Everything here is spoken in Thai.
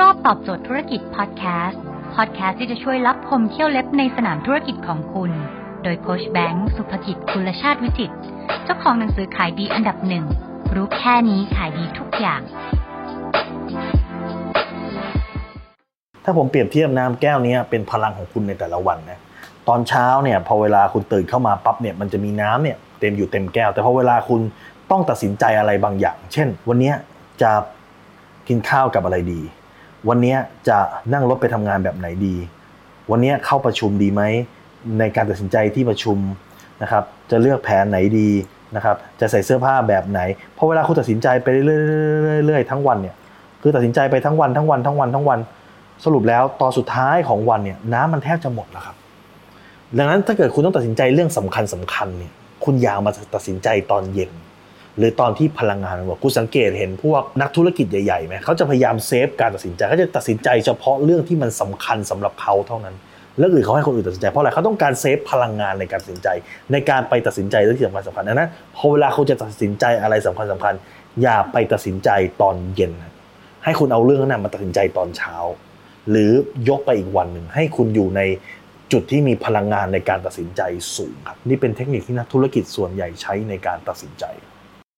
รอบตอบโจทย์ธุรกิจพอดแคสต์พอดแคสต์ที่จะช่วยรับพมเที่ยวเล็บในสนามธุรกิจของคุณ โดยโคชแบงค์สุภกิจคุณชาติวิจิตเจ้าของหนังสือขายดีอันดับหนึ่งรู้แค่นี้ขายดีทุกอย่าง ถ้าผมเปรียบเทียบน้ำแก้วนี้เป็นพลังของคุณในแต่ละวันนะตอนเช้าเนี่ยพอเวลาคุณตื่นเข้ามาปั๊บเนี่ยมันจะมีน้ำเนี่ยเต็มอยู่เต็มแก้ว แต่พอเวลาคุณต้องตัดสินใจอะไรบางอย่าง เช่น วันนี้จะกินข้าวกับอะไรดี วันนี้จะนั่งรถไปทำงานแบบไหนดี วันนี้เข้าประชุมดีไหมในการตัดสินใจที่ประชุมนะครับ จะเลือกแผนไหนดีนะครับ จะใส่เสื้อผ้าแบบไหนพอเวลาคุณตัดสินใจไปเรื่อยๆทั้งวันเนี่ย คือตัดสินใจไปทั้งวันทั้งวันทั้งวันทั้งวัน สรุปแล้วตอนสุดท้ายของวันเนี่ยน้ำมันแทบจะหมดแล้วครับ ดังนั้นถ้าเกิดคุณต้องตัดสินใจเรื่องสำคัญสำคัญเนี่ย คุณอยามาตัดสินใจตอนเย็น หรือตอนที่พลังงานมันหมดคุณสังเกตเห็นพวกนักธุรกิจใหญ่ๆไหมเขาจะพยายามเซฟการตัดสินใจเขาจะตัดสินใจเฉพาะเรื่องที่มันสำคัญสำหรับเขาเท่านั้นแล้วอื่นเขาให้คนอื่นตัดสินใจเพราะอะไรเขาต้องการเซฟพลังงานในการตัดสินใจ ในการไปตัดสินใจเรื่องที่สำคัญสำคัญดังนั้นพอเวลาคุณจะตัดสินใจอะไรสำคัญสำคัญ อย่าไปตัดสินใจตอนเย็น ให้คุณเอาเรื่องนั้นมาตัดสินใจตอนเช้า หรือยกไปอีกวันหนึ่งให้คุณอยู่ในจุดที่มีพลังงานในการตัดสินใจสูงครับนี่เป็นเทคนิคที่นักธุรกิจส่วนใหญ่ใช้ในการตัดสินใจ